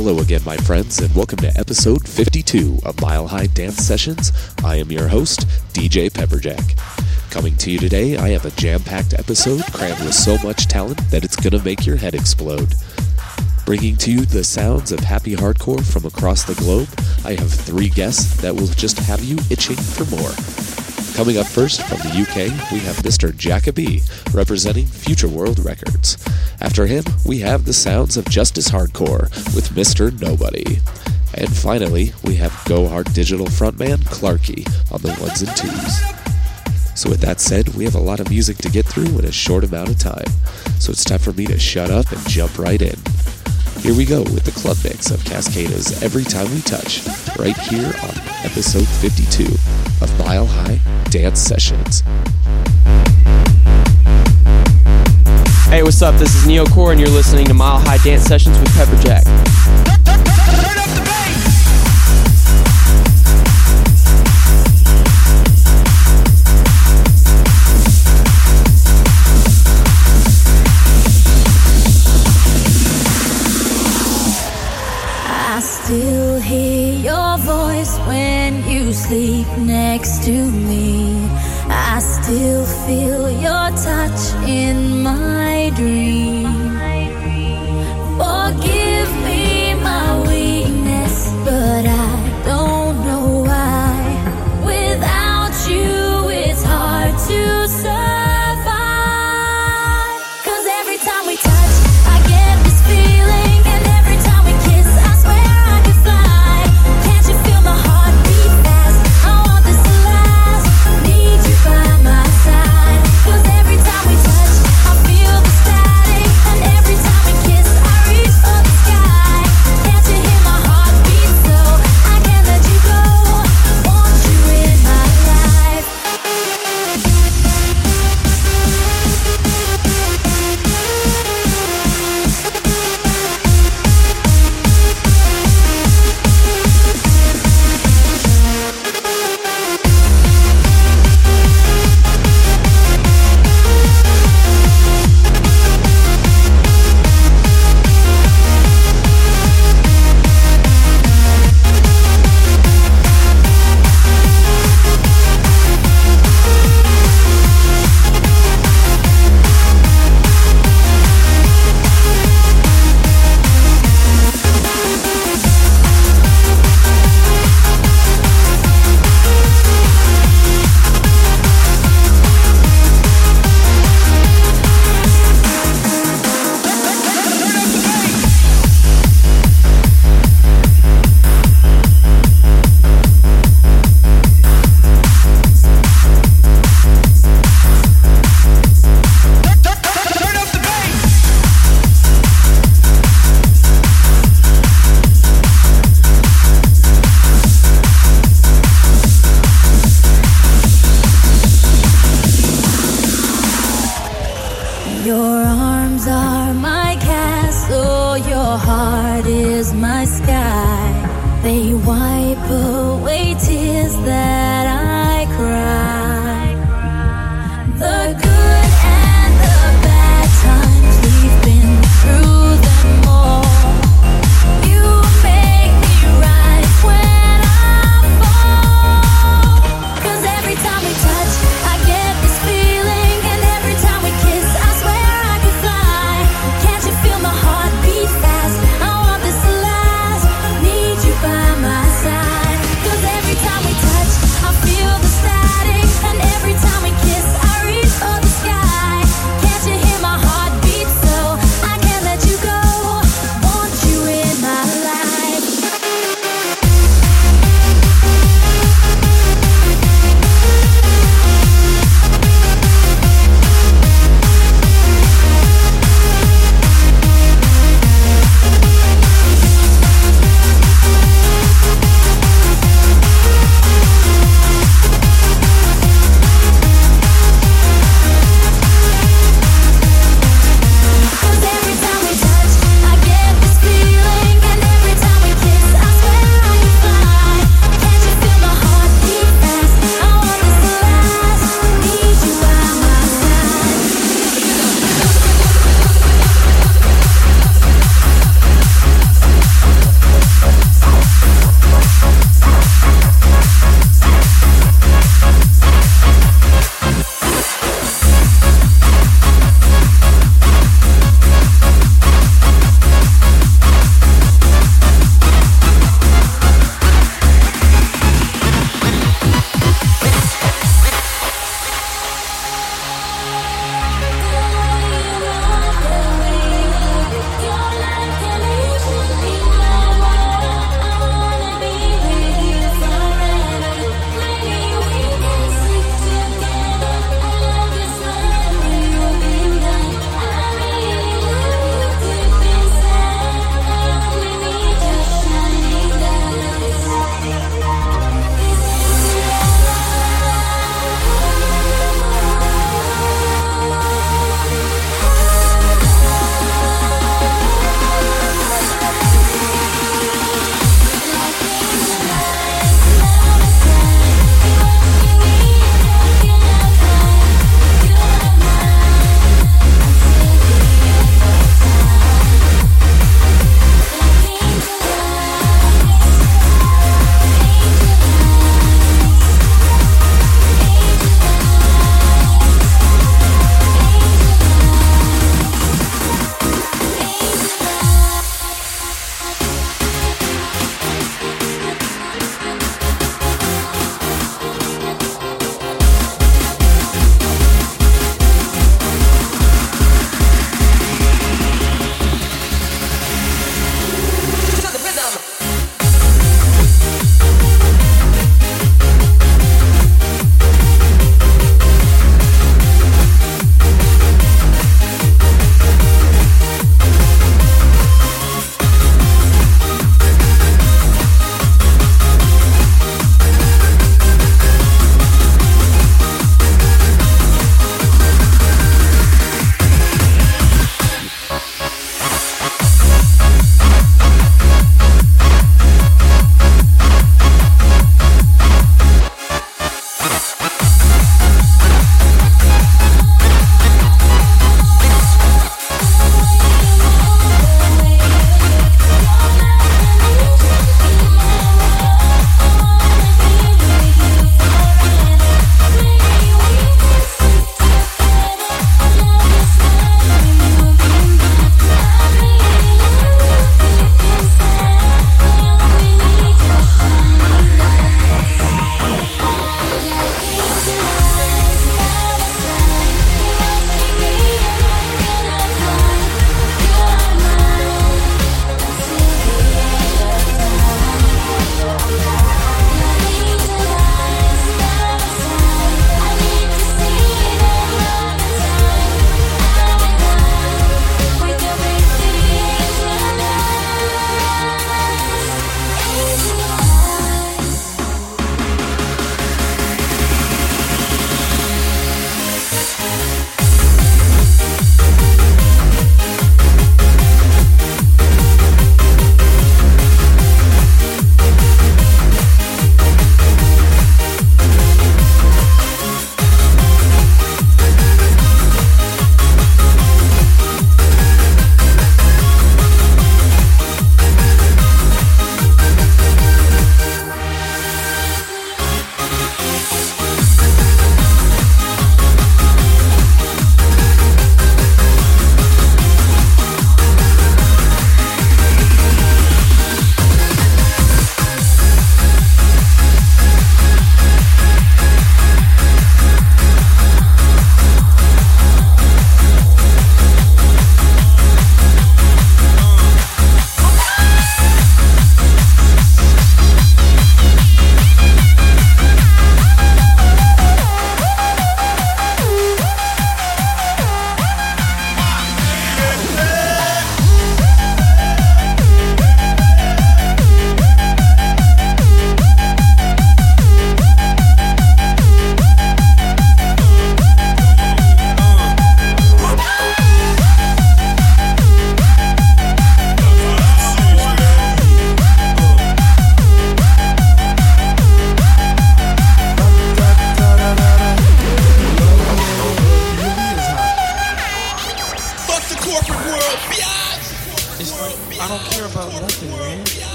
Hello again, my friends, and welcome to episode 52 of Mile High Dance Sessions. I am your host, DJ Pepperjack. Coming to you today, I have a jam packed episode crammed with so much talent that it's gonna make your head explode. Bringing to you the sounds of happy hardcore from across the globe, I have three guests that will just have you itching for more. Coming up first from the UK, we have Mr. Jakka-B, representing Future World Records. After him, we have the sounds of Justice Hardcore with Mr. Nobody. And finally, we have Go Hard Digital frontman Clarkey on the ones and twos. So with that said, we have a lot of music to get through in a short amount of time. So it's time for me to shut up and jump right in. Here we go with the club mix of Cascada's Every Time We Touch, right here on episode 52 of Mile High Dance Sessions. Hey, what's up? This is Neo Core, and you're listening to Mile High Dance Sessions with Pepperjack. I sleep next to me. I still feel your touch in my dream. Forgive me my weakness, but I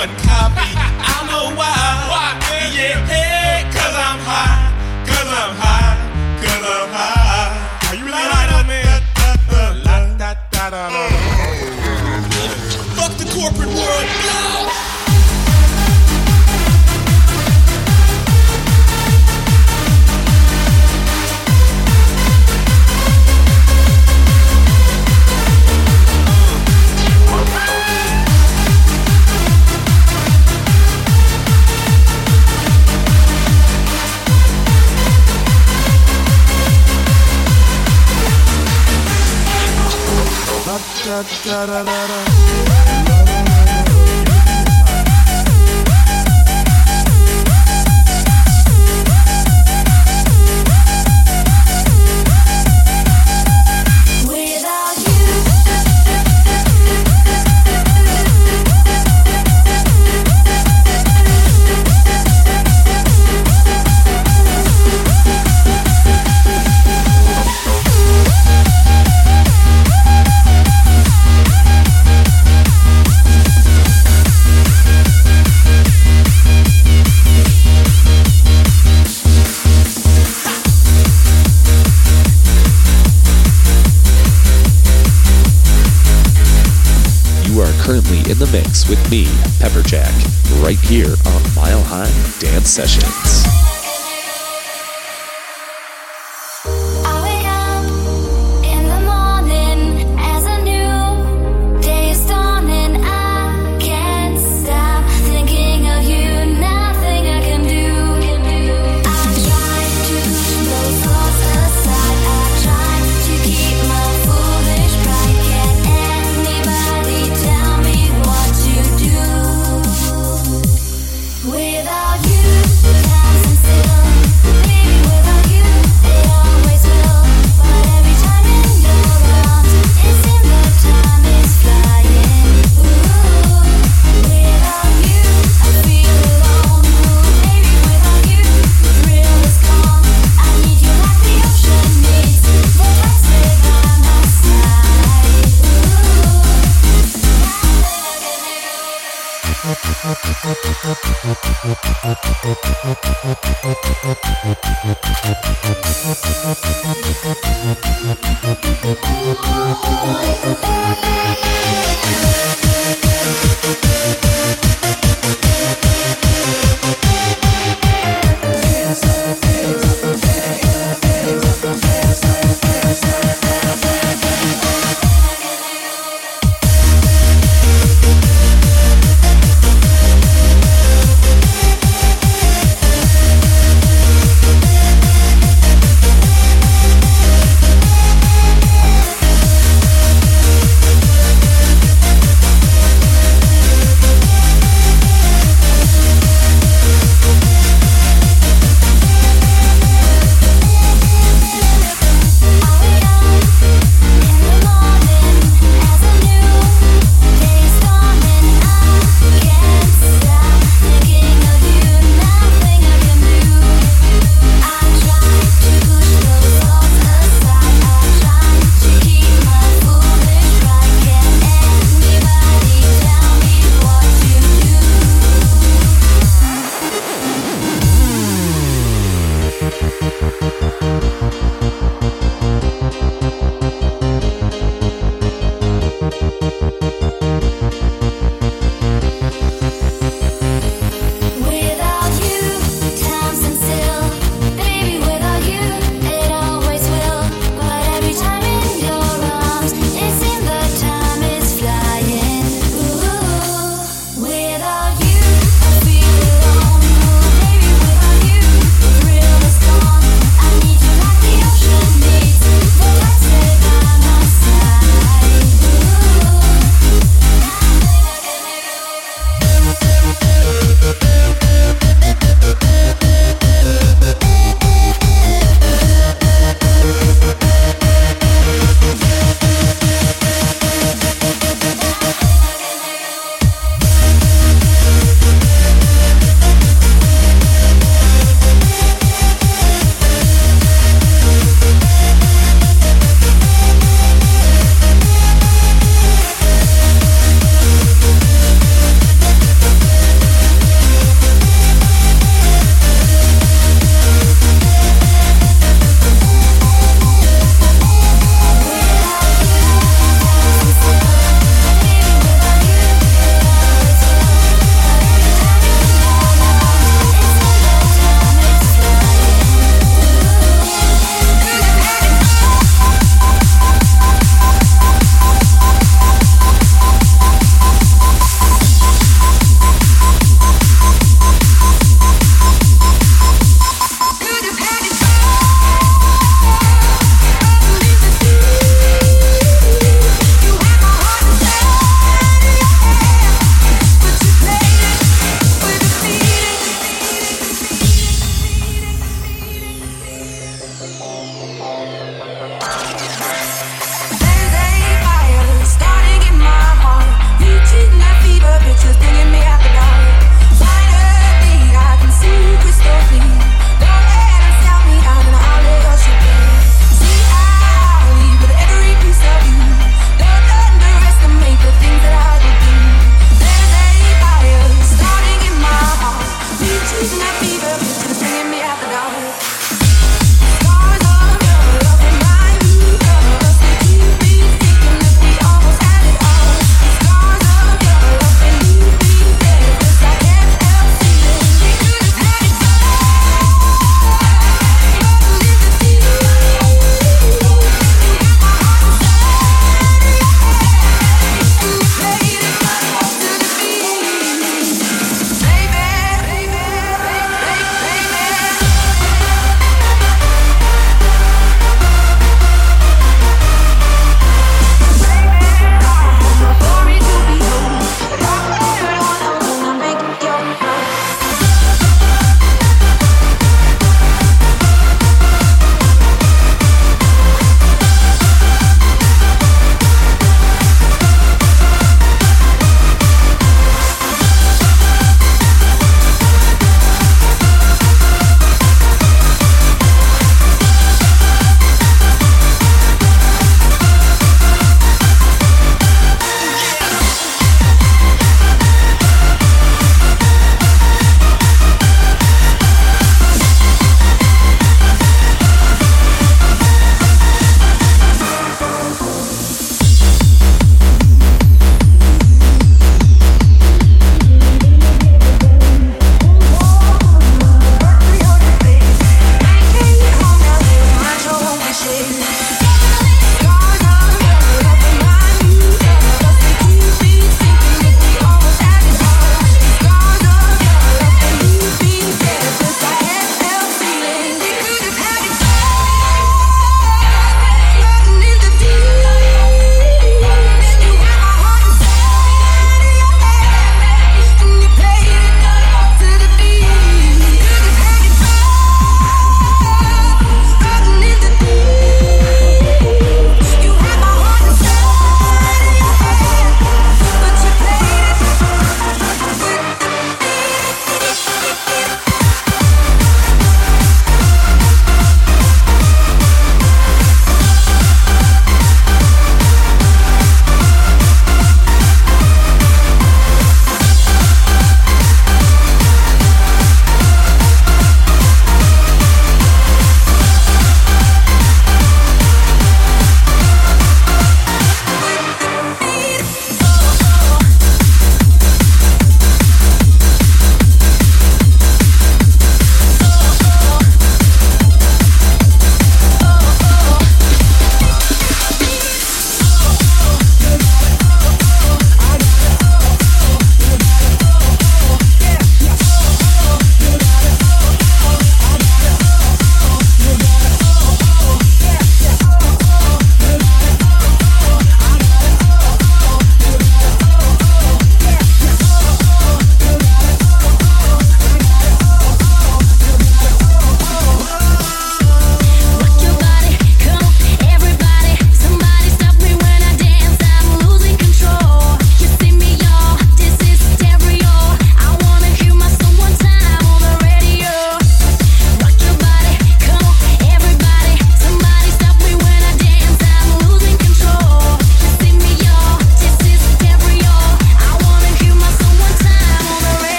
one copy. I know why. Why? Yeah, yeah, cause I'm high. Cause I'm high. Cause I'm high. Are you really high, man? La, da, da, da, da. da da da da da. mix with me, Pepperjack, right here on Mile High Dance Sessions. Thank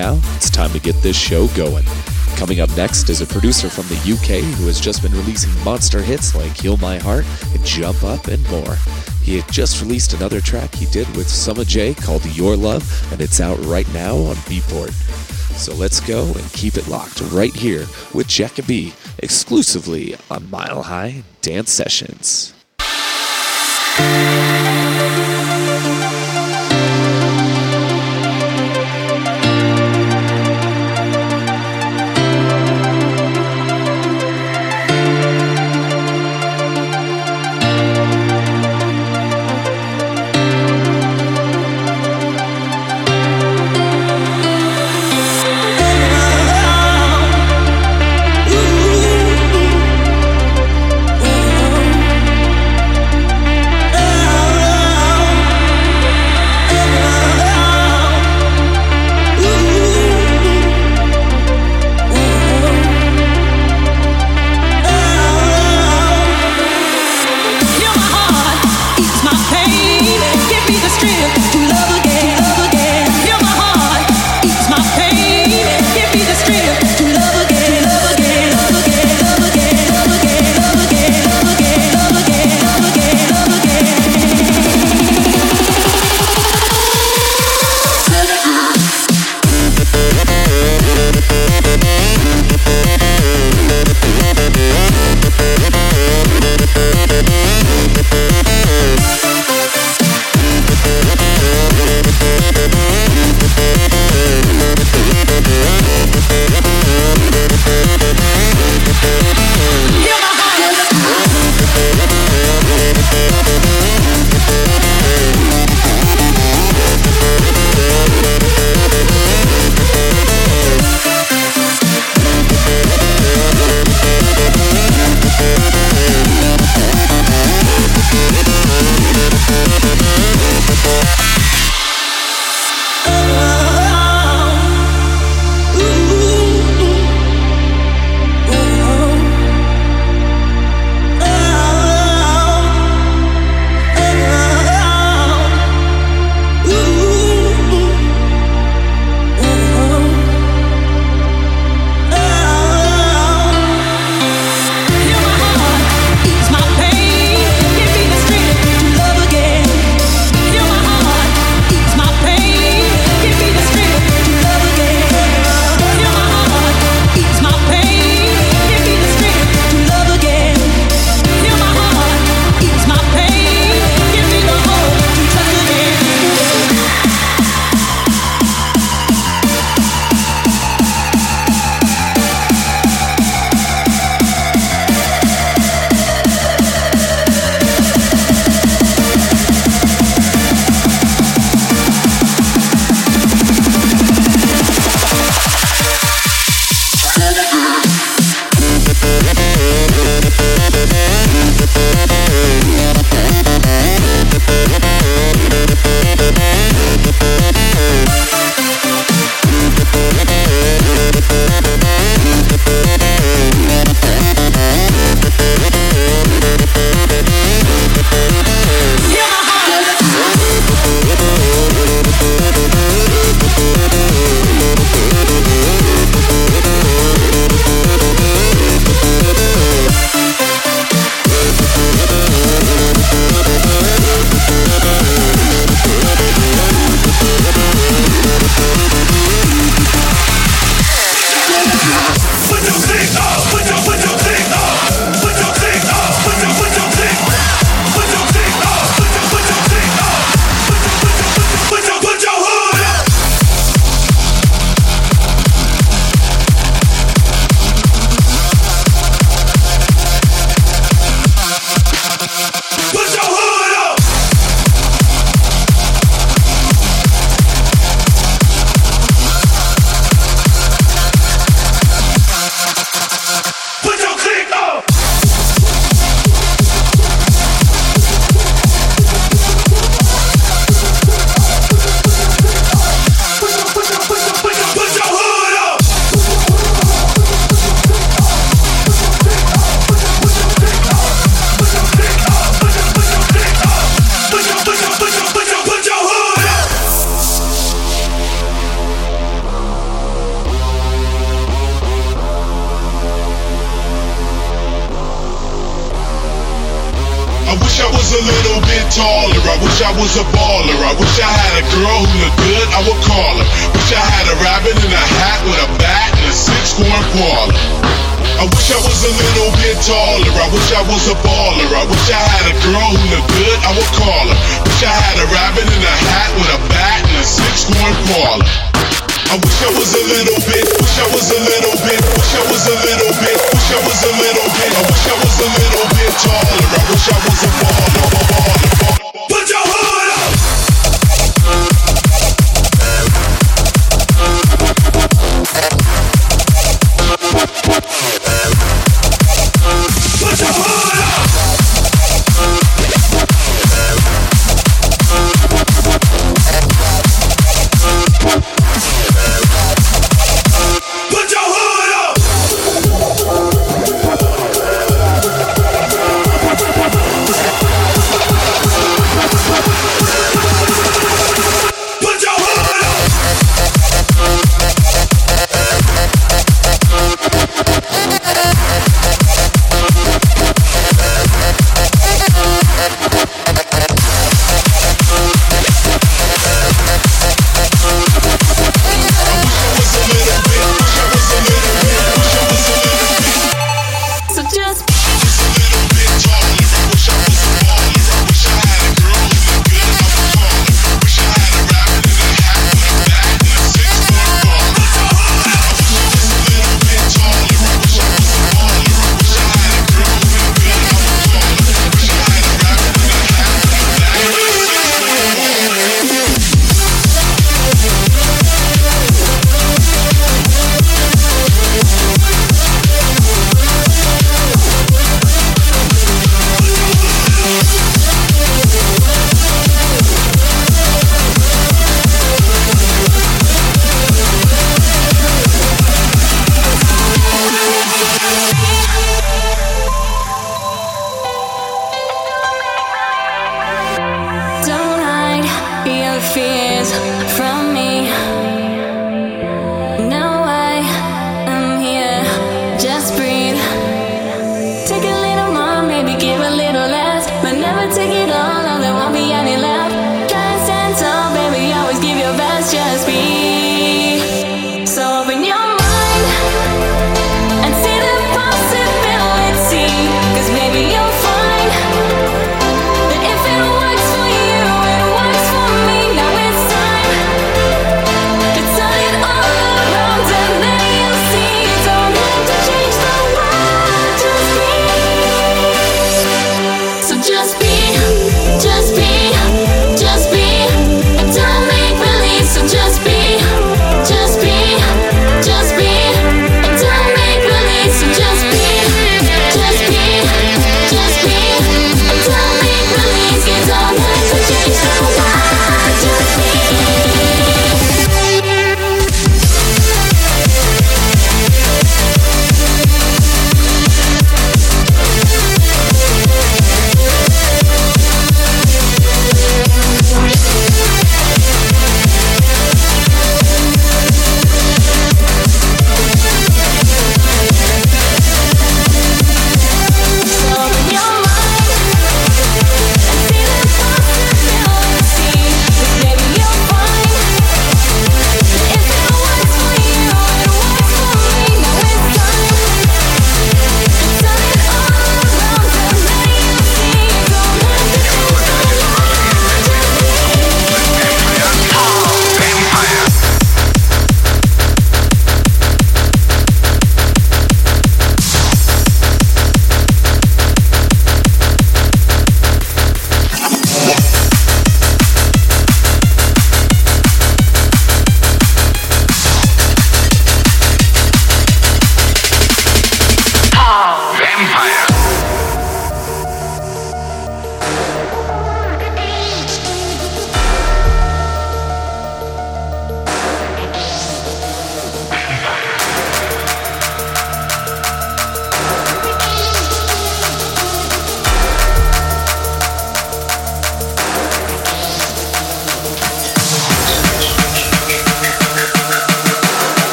now. It's time to get this show going. Coming up next is a producer from the UK who has just been releasing monster hits like Heal My Heart and Jump Up and more. He had just released another track he did with Summa J called Your Love, and it's out right now on Beatport. So let's go and keep it locked right here with Jakka-B exclusively on Mile High Dance Sessions.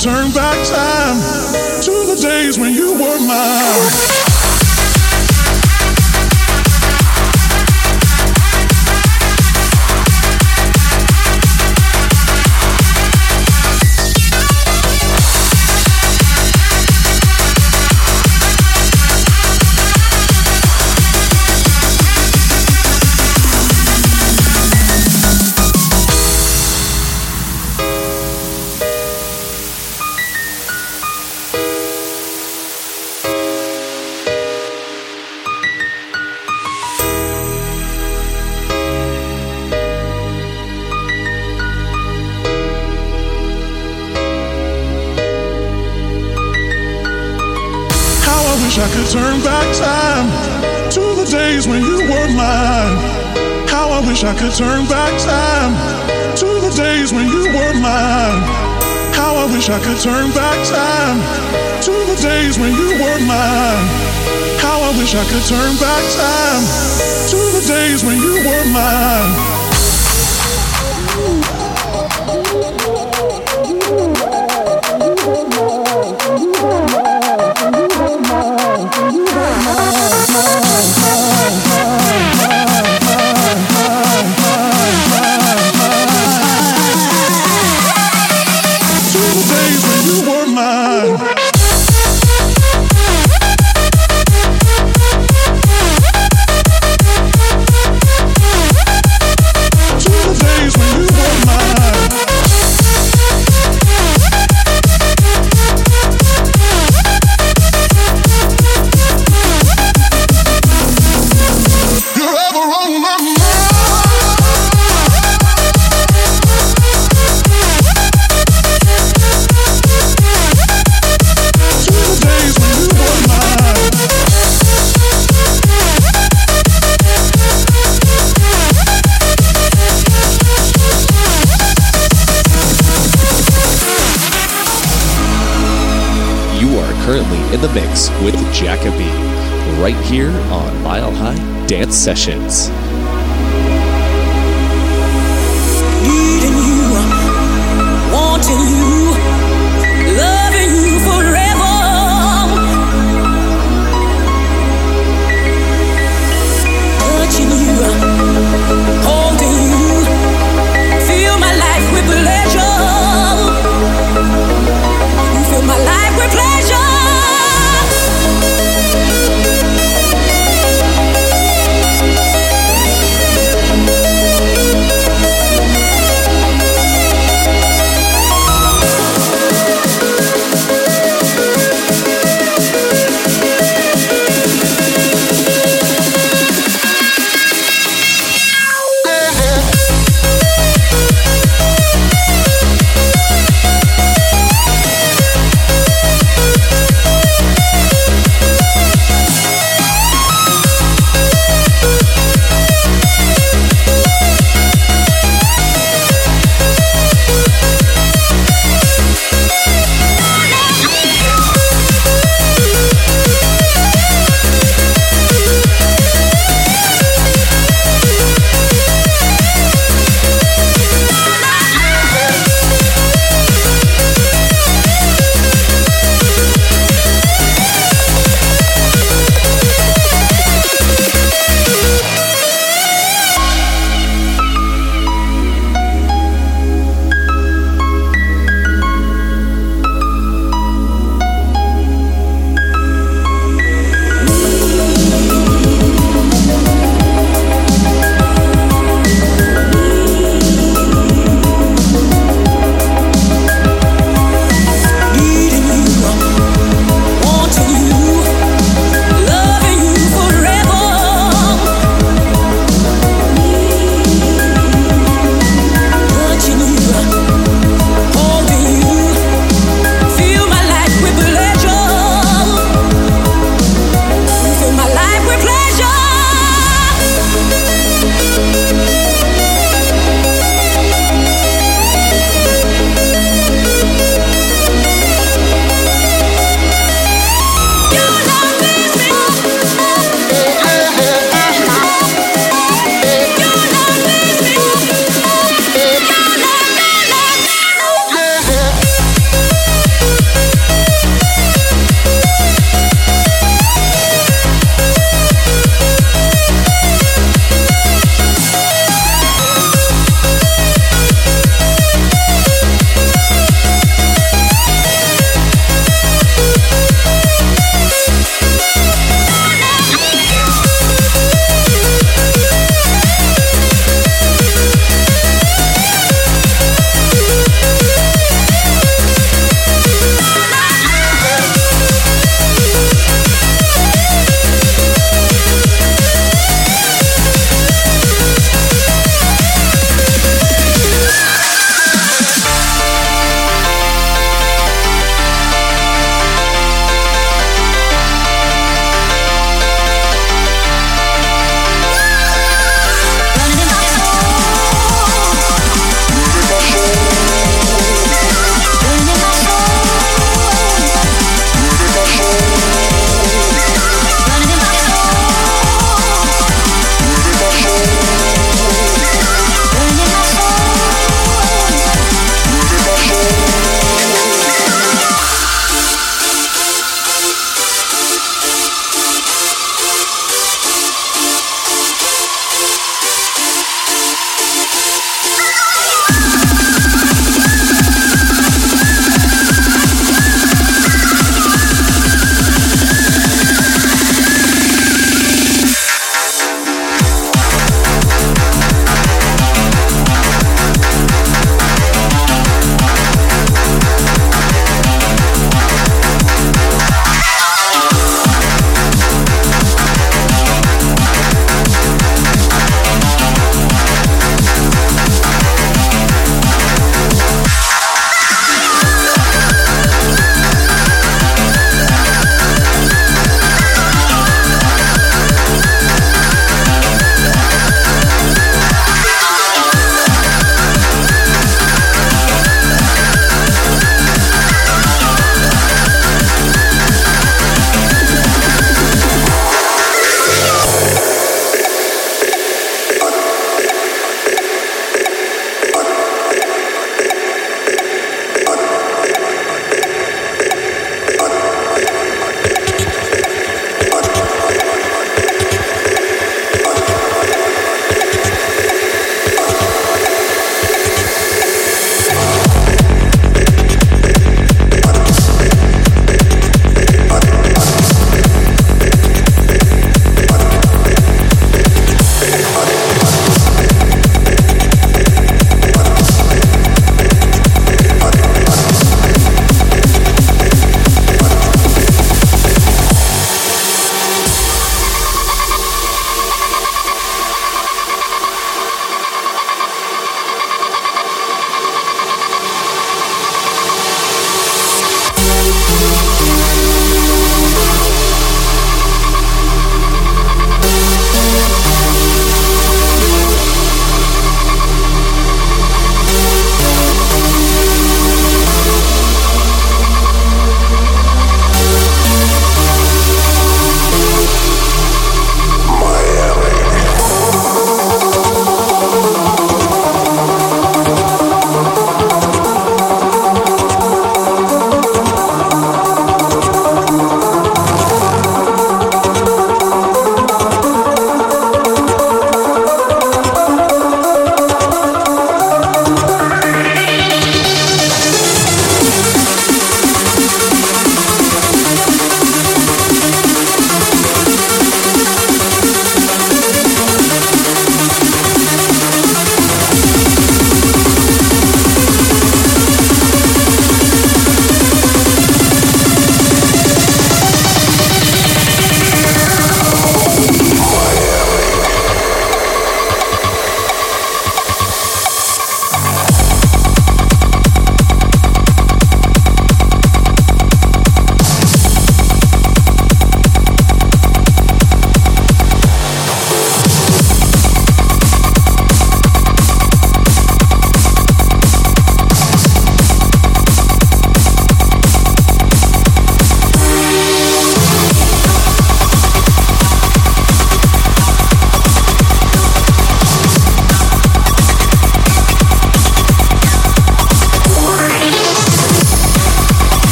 turn back. with Jakka-B, right here on Mile High Dance Sessions. Needing you, wanting you.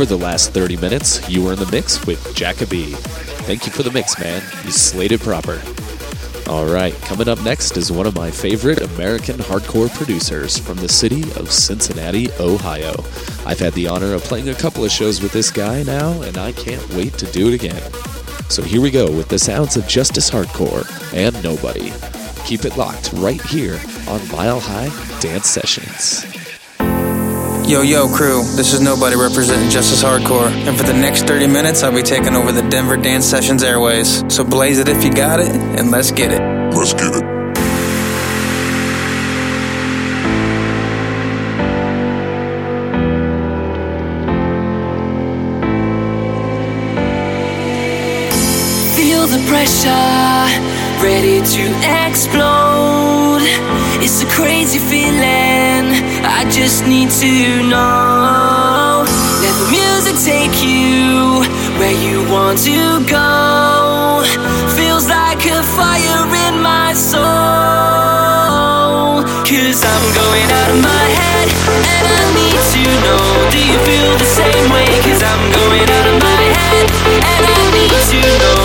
For the last 30 minutes, you were in the mix with Jakka-B. Thank you for the mix, man. You slayed it proper. All right, coming up next is one of my favorite American hardcore producers from the city of Cincinnati, Ohio. I've had the honor of playing a couple of shows with this guy now, and I can't wait to do it again. So here we go with the sounds of Justice Hardcore and Nobody. Keep it locked right here on Mile High Dance Sessions. Yo, yo, crew, this is Nobody representing Justice Hardcore, and for the next 30 minutes, I'll be taking over the Denver Dance Sessions airways. So blaze it if you got it, and let's get it. Let's get it. Feel the pressure, ready to explode it's a crazy feeling. I just need to know. Let the music take you where you want to go. Feels like a fire in my soul. Cause I'm going out of my head and I need to know. Do you feel the same way? Cause I'm going out of my head and I need to know.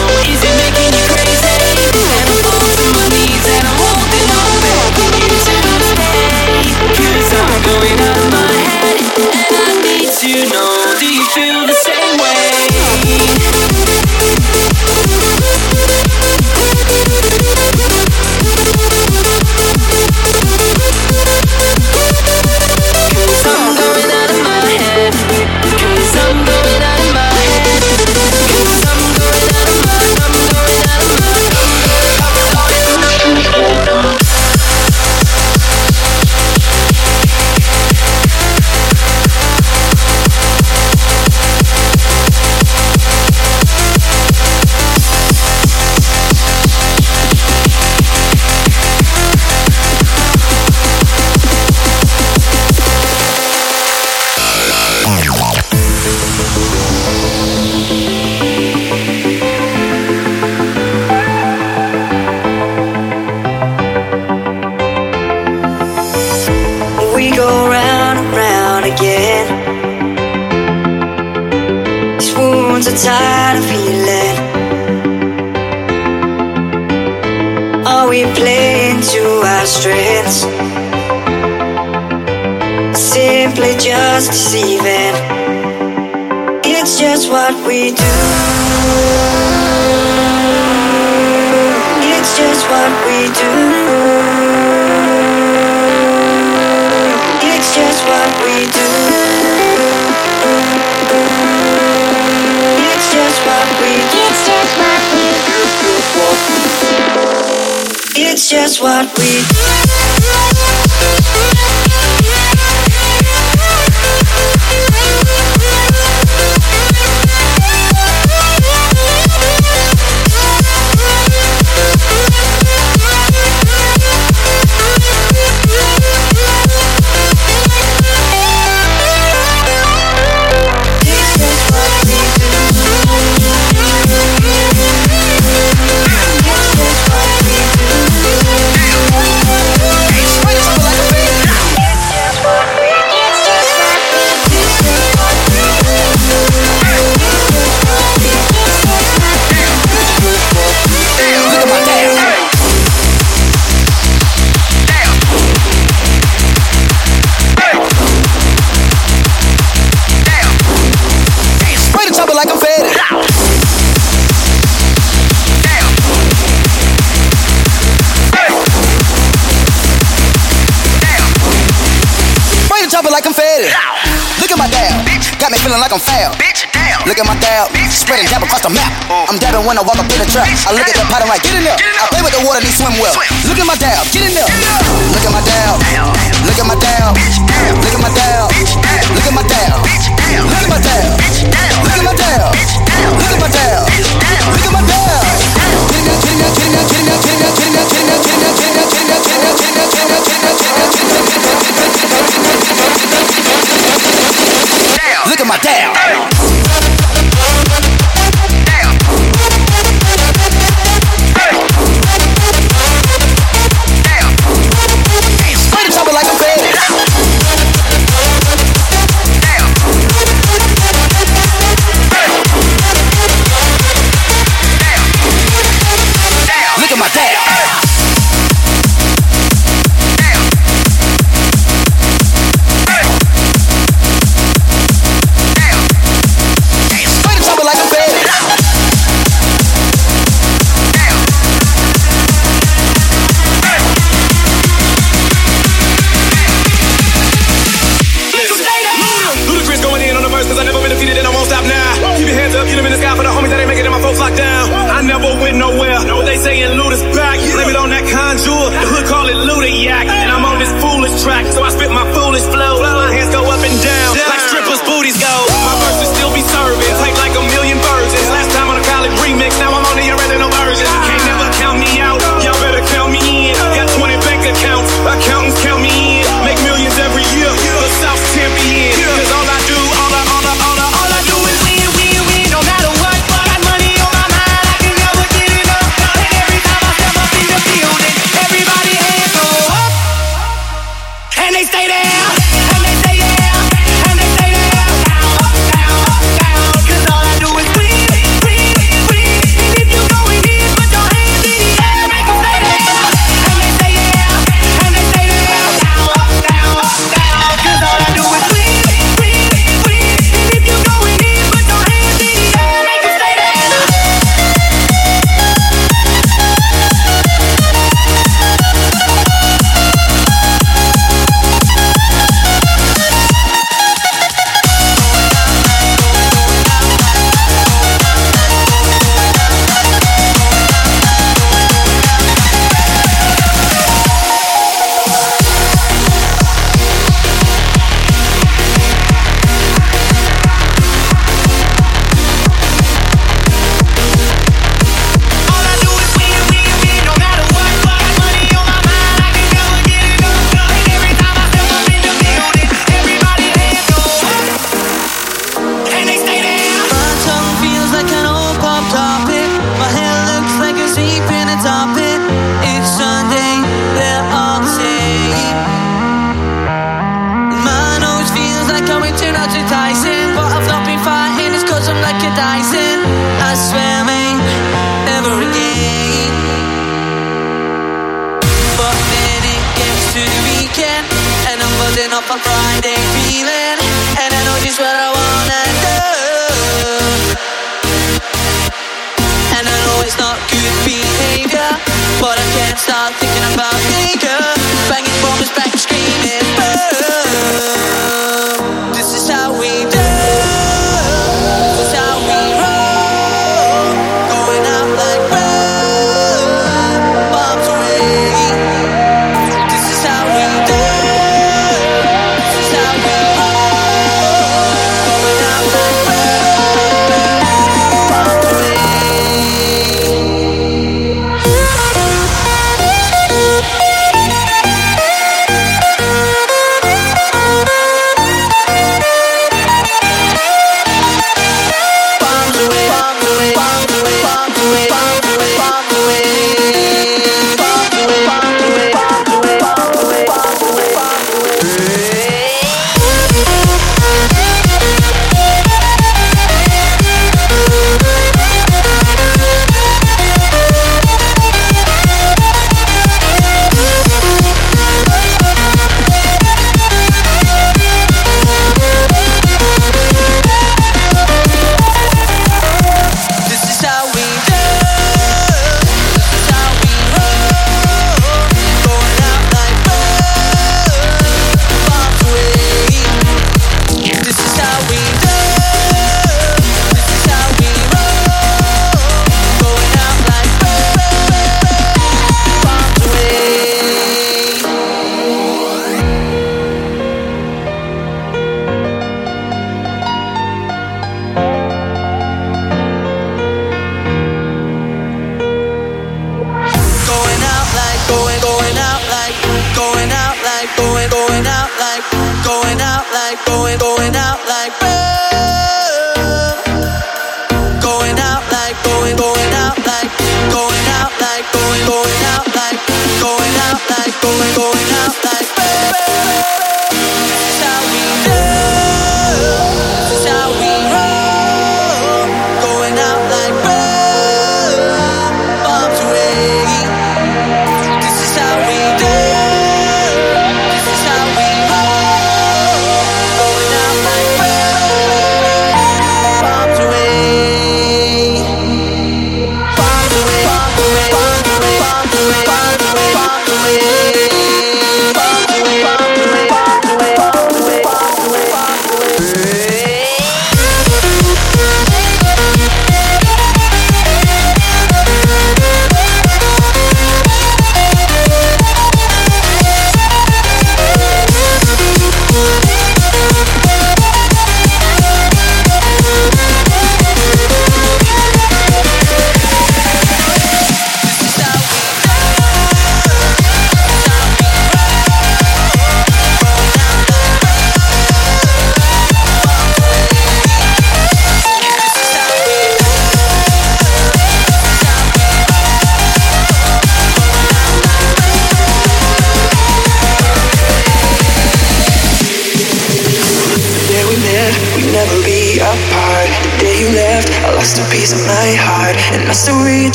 what we feeling like I'm foul. Bitch, damn. Look at my dab, spreading dab across the map. Uh. I'm dabbing when I walk up in the trap. Bitch, I look damn. at the pot and like, get in there. Get in I play with the water, they swim well. Swim. Look at my dab, get in there. Look at my dab, look at my dab, look at my dab, look at my dab, look at my dab, look at my dab, look at my dab, look at my dab. Look at my dab. Look at my Get in there, get in there, get in there. To And I know it's not good behavior But I can't stop thinking about you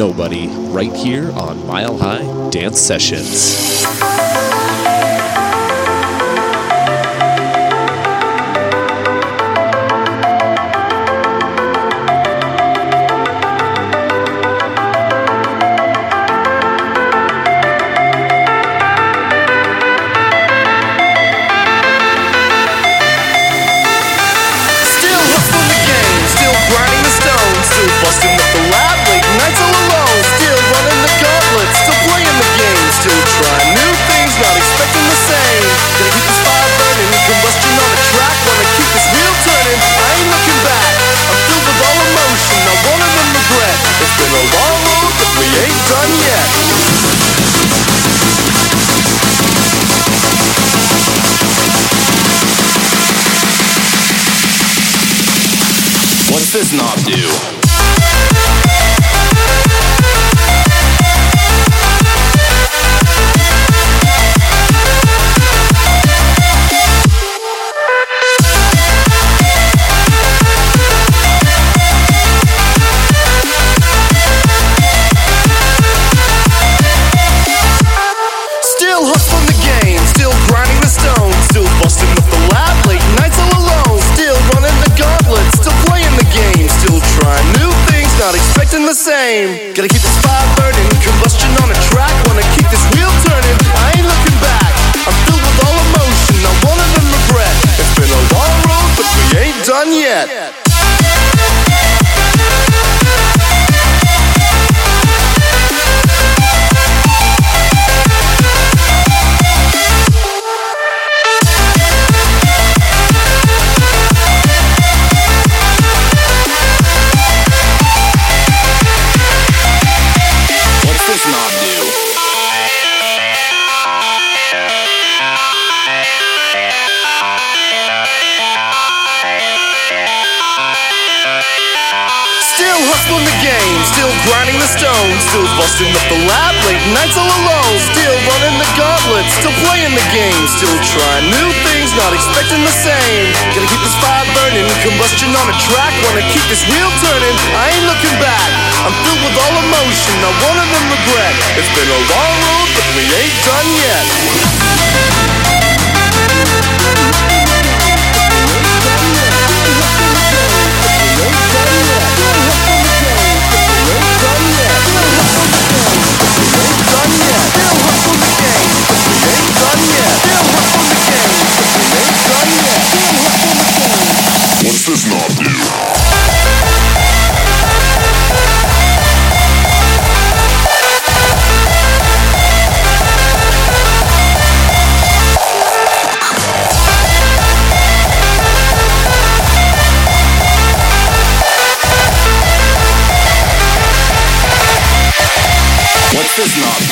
Nobody right here on Mile High Dance Sessions. done yet. What's this knob do? nothing the same. Gotta keep this fire burning, combustion on a track. Wanna keep this wheel turning, I ain't looking back. I'm filled with all emotion, not one of them regret. It's been a long road, but we ain't done yet. is not.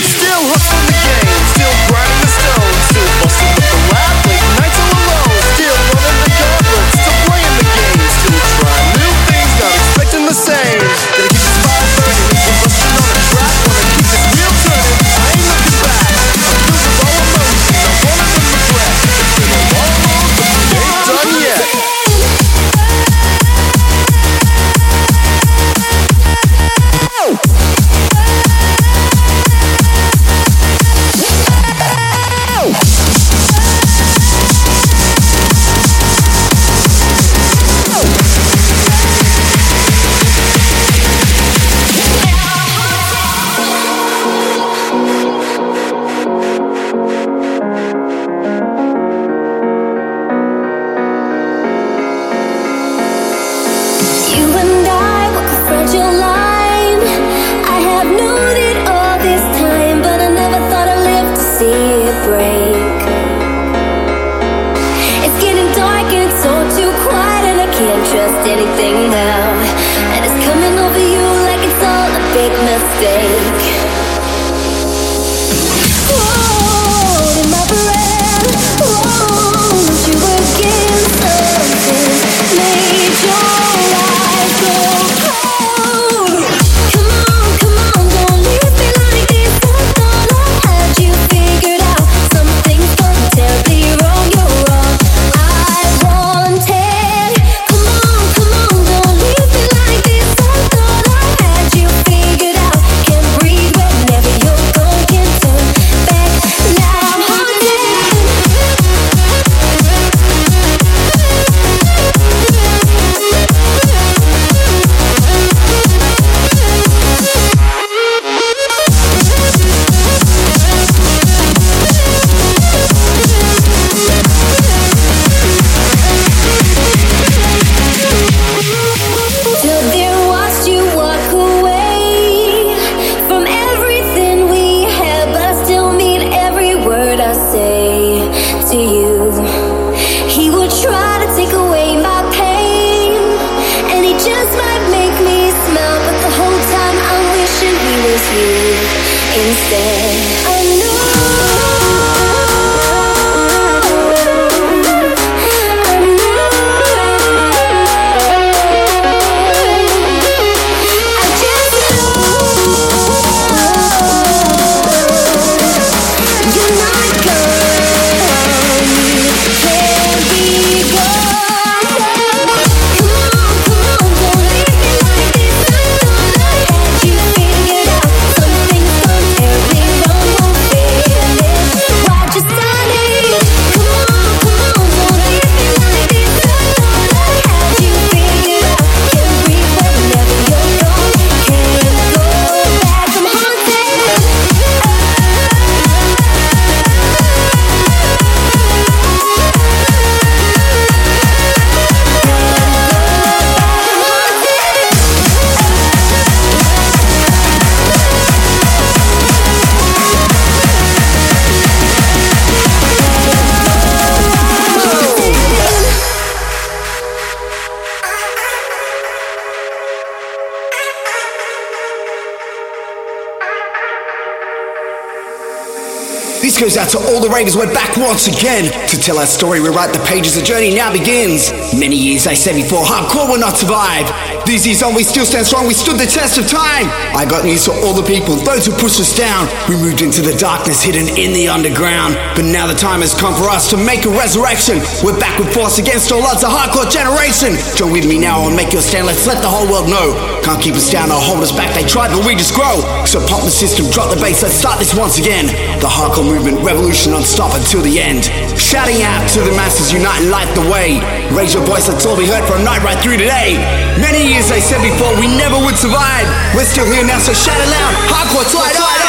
out to all the ravers. We're back once again to tell our story, We write the pages. The journey now begins. Many years they said before hardcore will not survive. These years on, we still stand strong, we stood the test of time. I got news for all the people, those who pushed us down. We moved into the darkness, hidden in the underground. But now the time has come for us to make a resurrection. We're back with force against all odds, a hardcore generation. Join with me now and make your stand, let's let the whole world know. Can't keep us down or hold us back, they tried, but we just grow. So pump the system, drop the bass, let's start this once again. The hardcore movement, revolution non-stop until the end. Shouting out to the masses, unite and light the way. Raise your voice, let's all be heard from night right through today. Many years I said before we never would survive. We're still here now, so shout it loud. Hardcore I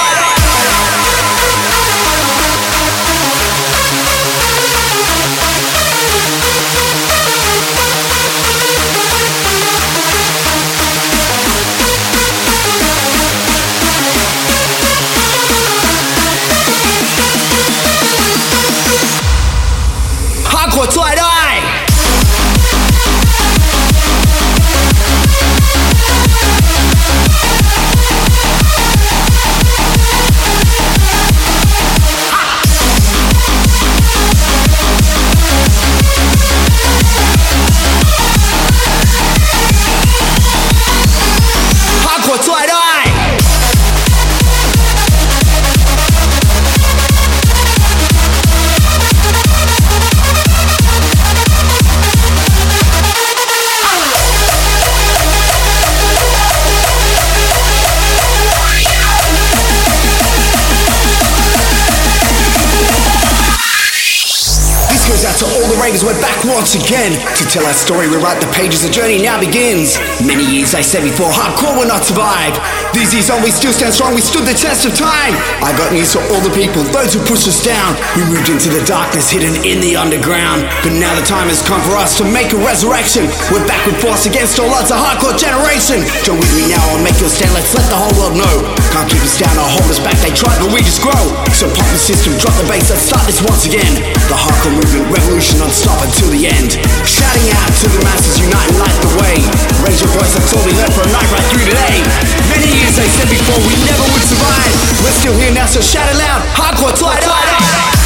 again to tell our story. Rewrite the pages. The journey now begins. Many years I said before, hardcore will not survive. These years on, we still stand strong. We stood the test of time. I got news for all the people, those who pushed us down. We moved into the darkness, hidden in the underground. But now the time has come for us to make a resurrection. We're back with force against all odds. A hardcore generation. Join with me now and make your stand. Let's let the whole world know. Can't keep us down or hold us back. They tried, but we just grow. So pop the system, drop the bass. Let's start this once again. The hardcore movement, revolution non-stop until the end. Shouting out to the masses, unite and light the way. Raise your voice, that's all we heard for a night right through today. Many years they said before we never would survive. We're still here now, so shout it loud. Hardcore till I die.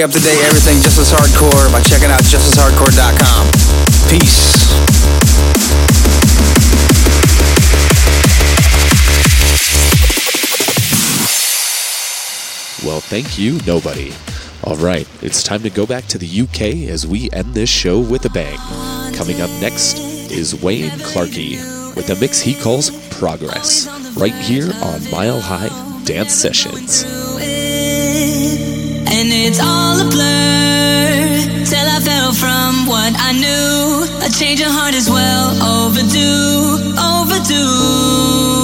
stay up to date everything Just As Hardcore by checking out justicehardcore.com. Peace. Well, thank you, nobody. All right, it's time to go back to the UK as we end this show with a bang. Coming up next is Wayne Clarkey with a mix he calls Progress, right here on Mile High Dance Sessions. And it's all a blur till I fell from what I knew. A change of heart is well overdue, overdue.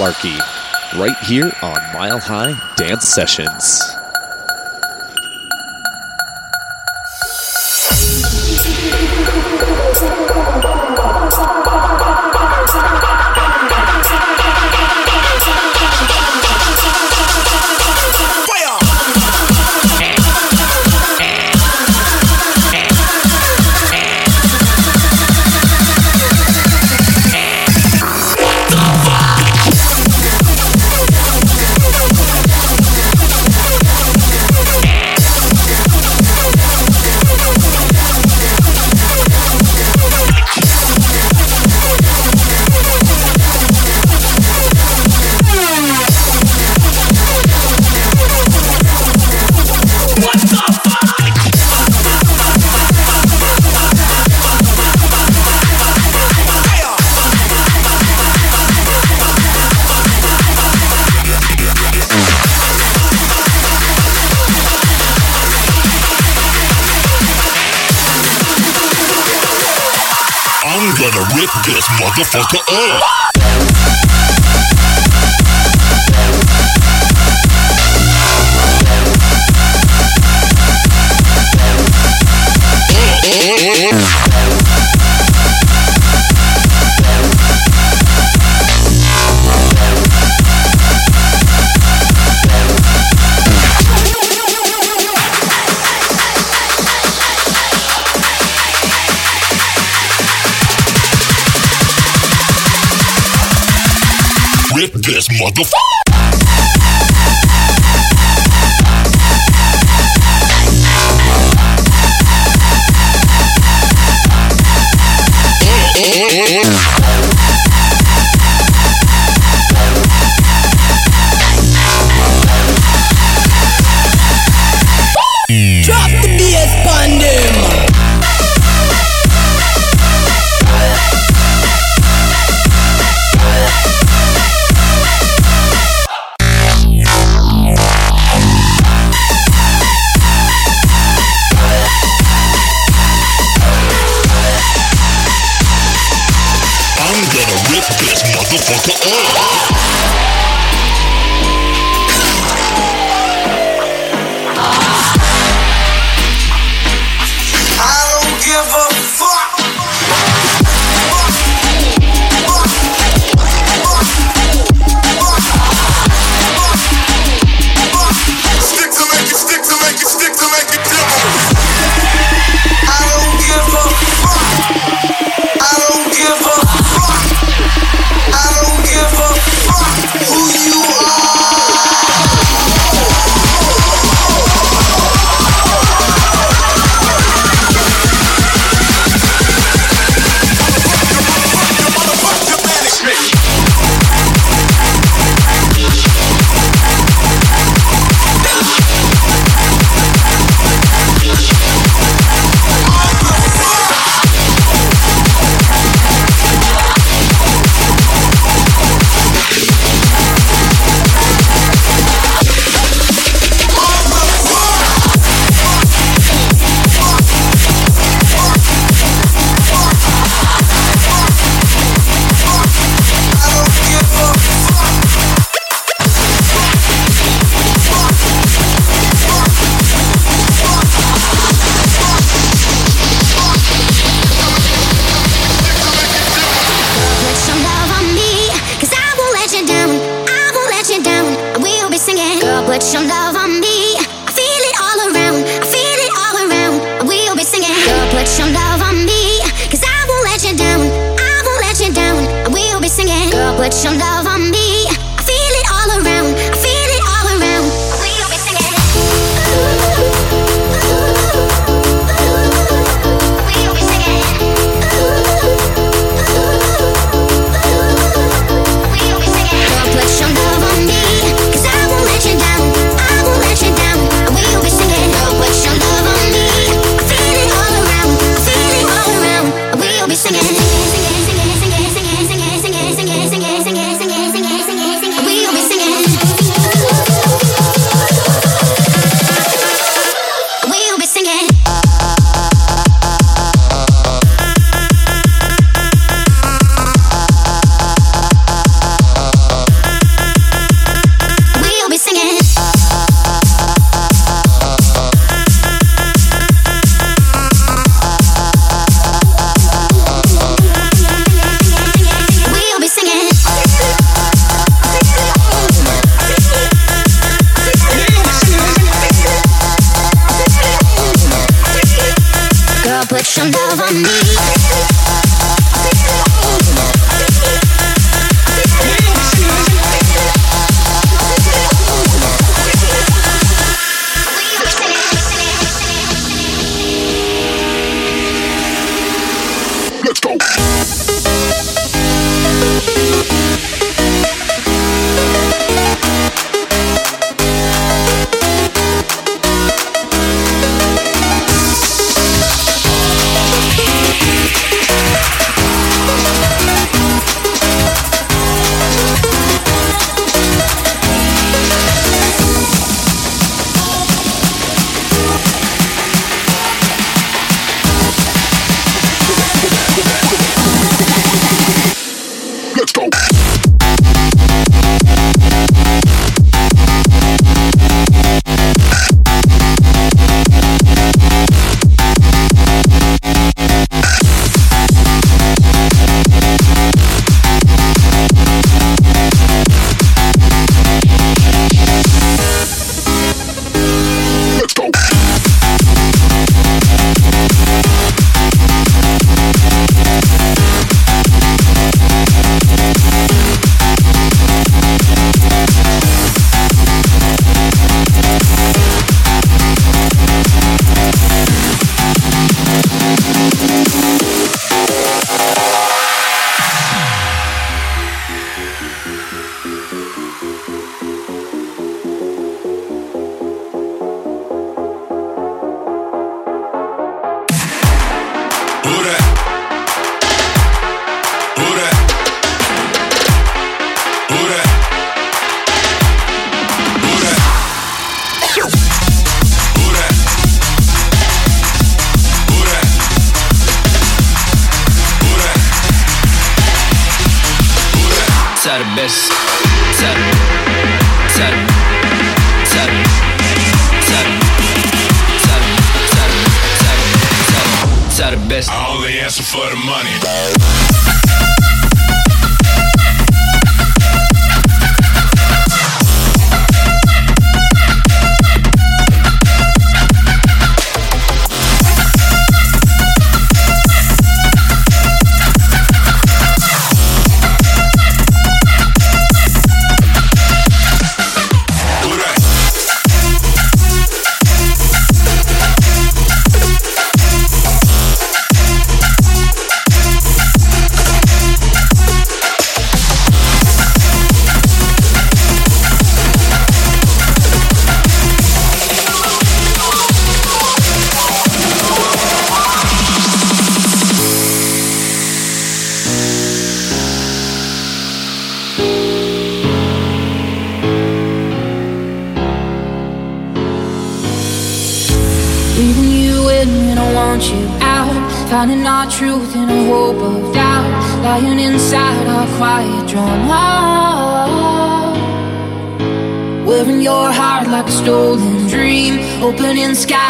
Clarkey, right here on Mile High Dance Sessions. Podcast to. Oh.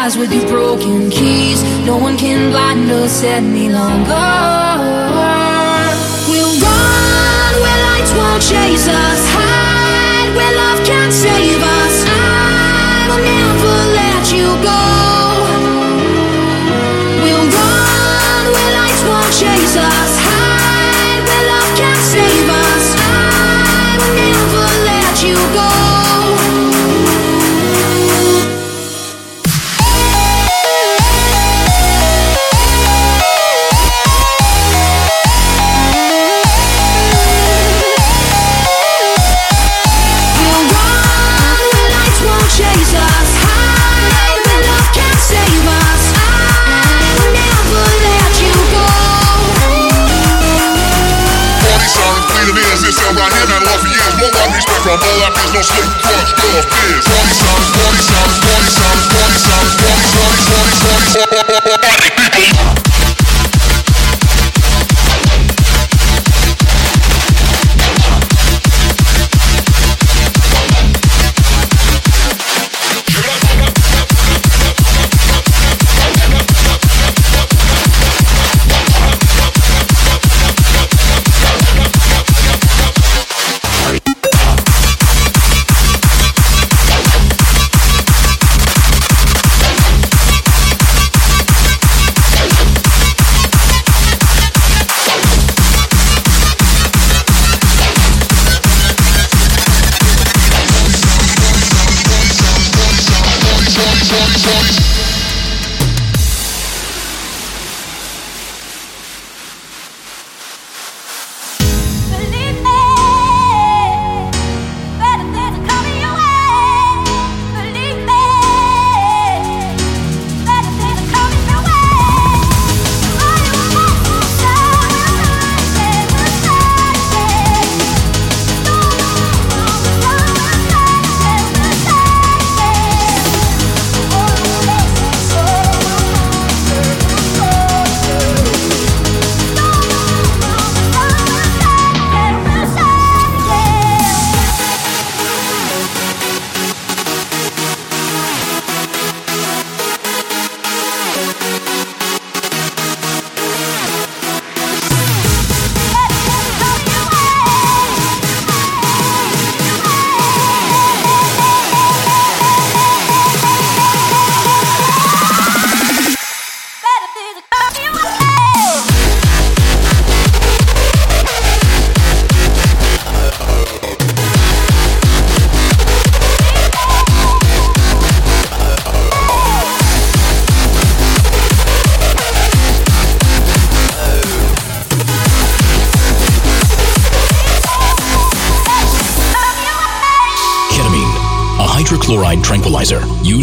with your broken keys. No one can blind us any longer. from all I biz, no slick crunch. Party sounds, party sounds, party sounds, party sounds, party party party people.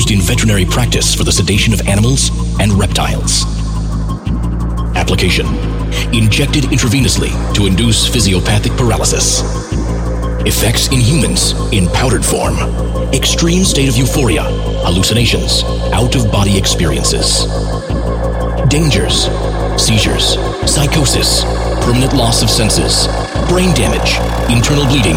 Used in veterinary practice for the sedation of animals and reptiles. Application. Injected intravenously to induce physiopathic paralysis. Effects in humans in powdered form. Extreme state of euphoria, hallucinations, out of body experiences. Dangers. Seizures, psychosis, permanent loss of senses, brain damage, internal bleeding,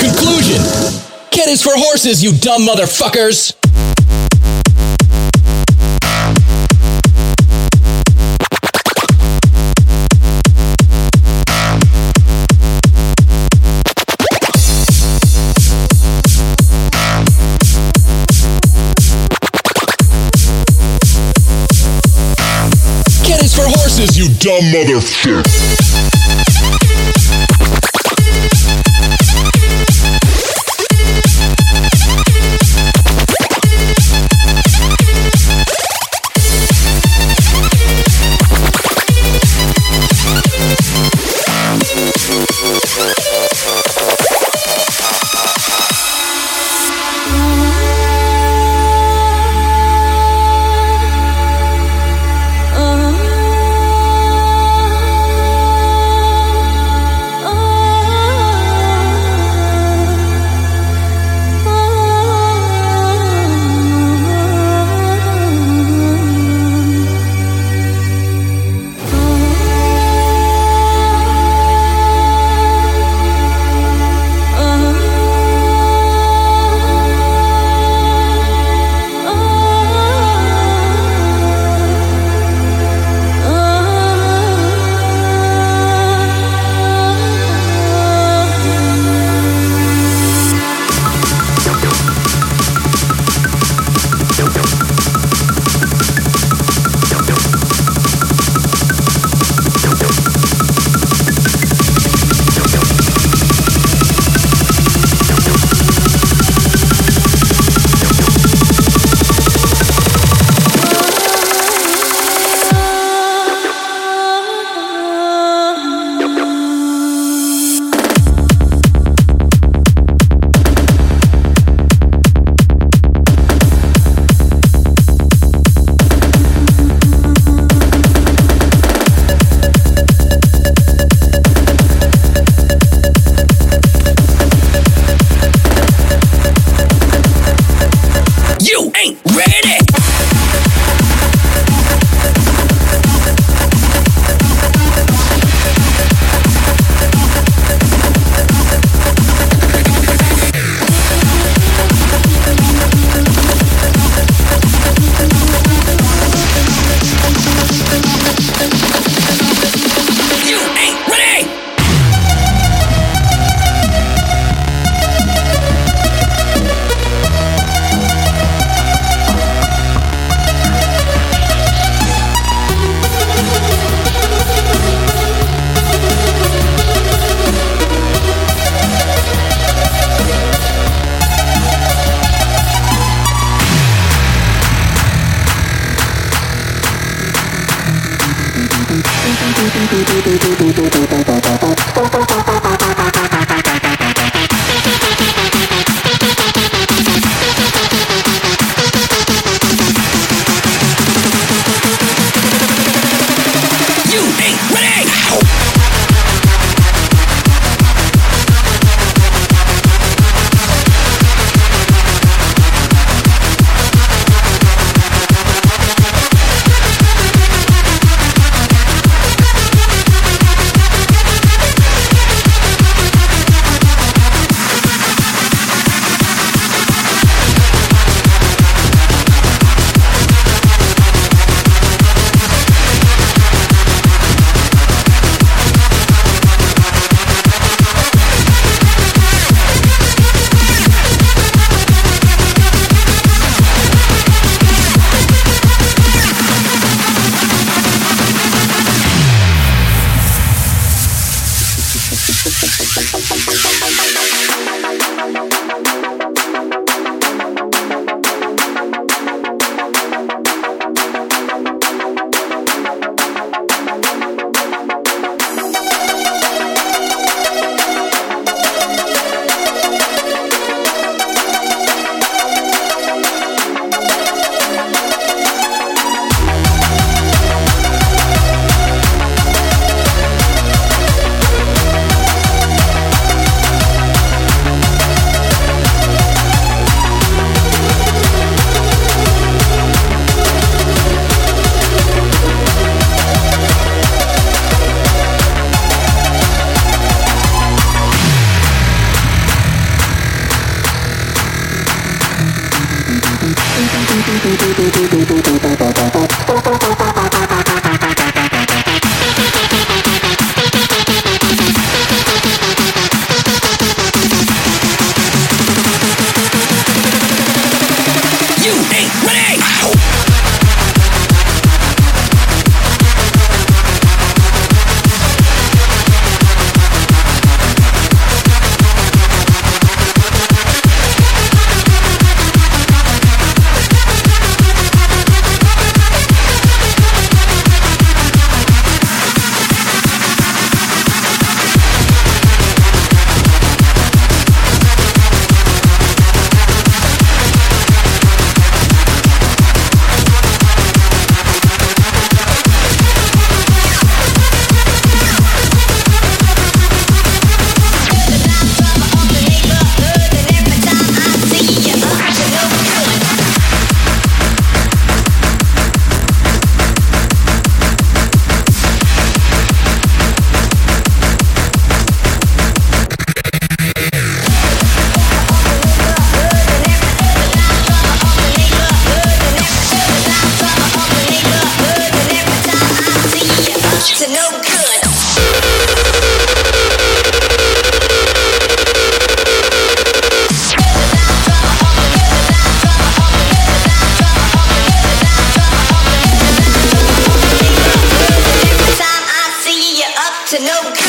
Conclusion Cat is for horses, you dumb motherfuckers! Is you dumb motherfucker!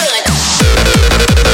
Good.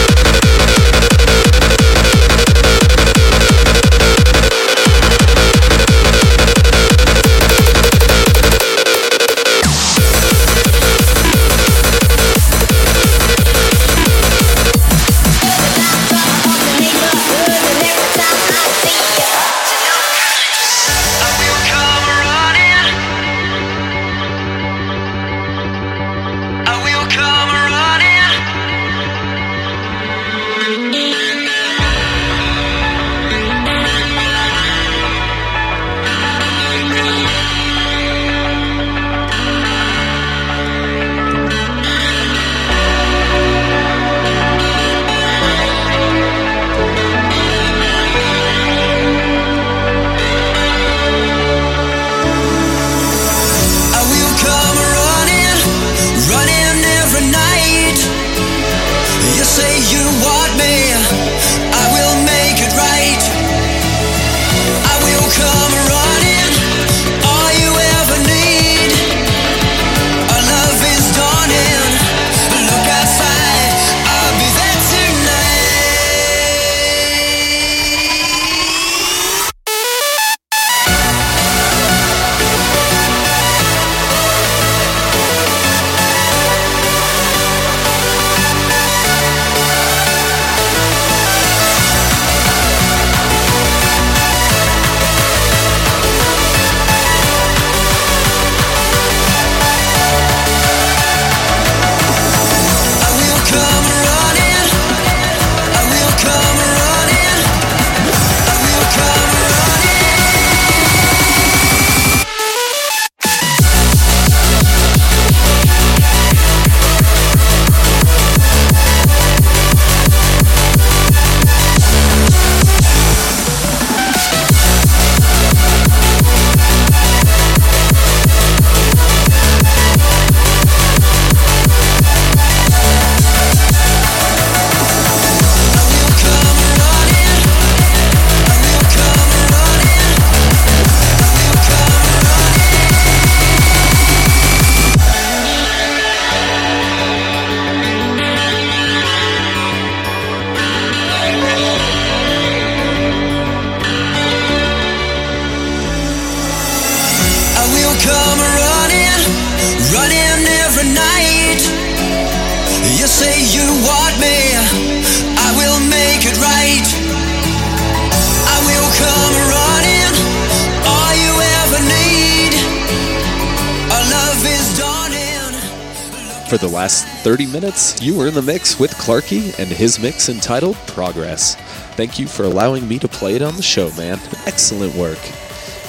You were in the mix with Clarkey and his mix entitled Progress. Thank you for allowing me to play it on the show, man. Excellent work.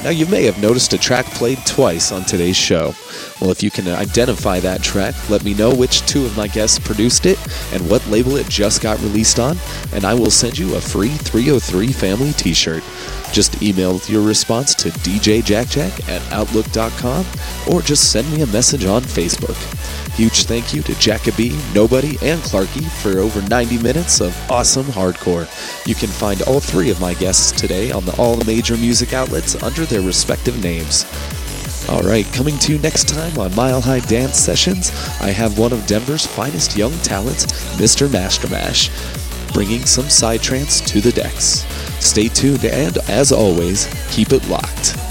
Now, you may have noticed a track played twice on today's show. Well, if you can identify that track, let me know which two of my guests produced it and what label it just got released on, and I will send you a free 303 family t shirt. Just email your response to djjackjack at outlook.com or just send me a message on Facebook. Huge thank you to Jakka-B, Nobody, and Clarkey for over 90 minutes of awesome hardcore. You can find all three of my guests today on the all major music outlets under their respective names. All right, coming to you next time on Mile High Dance Sessions, I have one of Denver's finest young talents, Mr. Master Mash, bringing some psytrance to the decks. Stay tuned and, as always, keep it locked.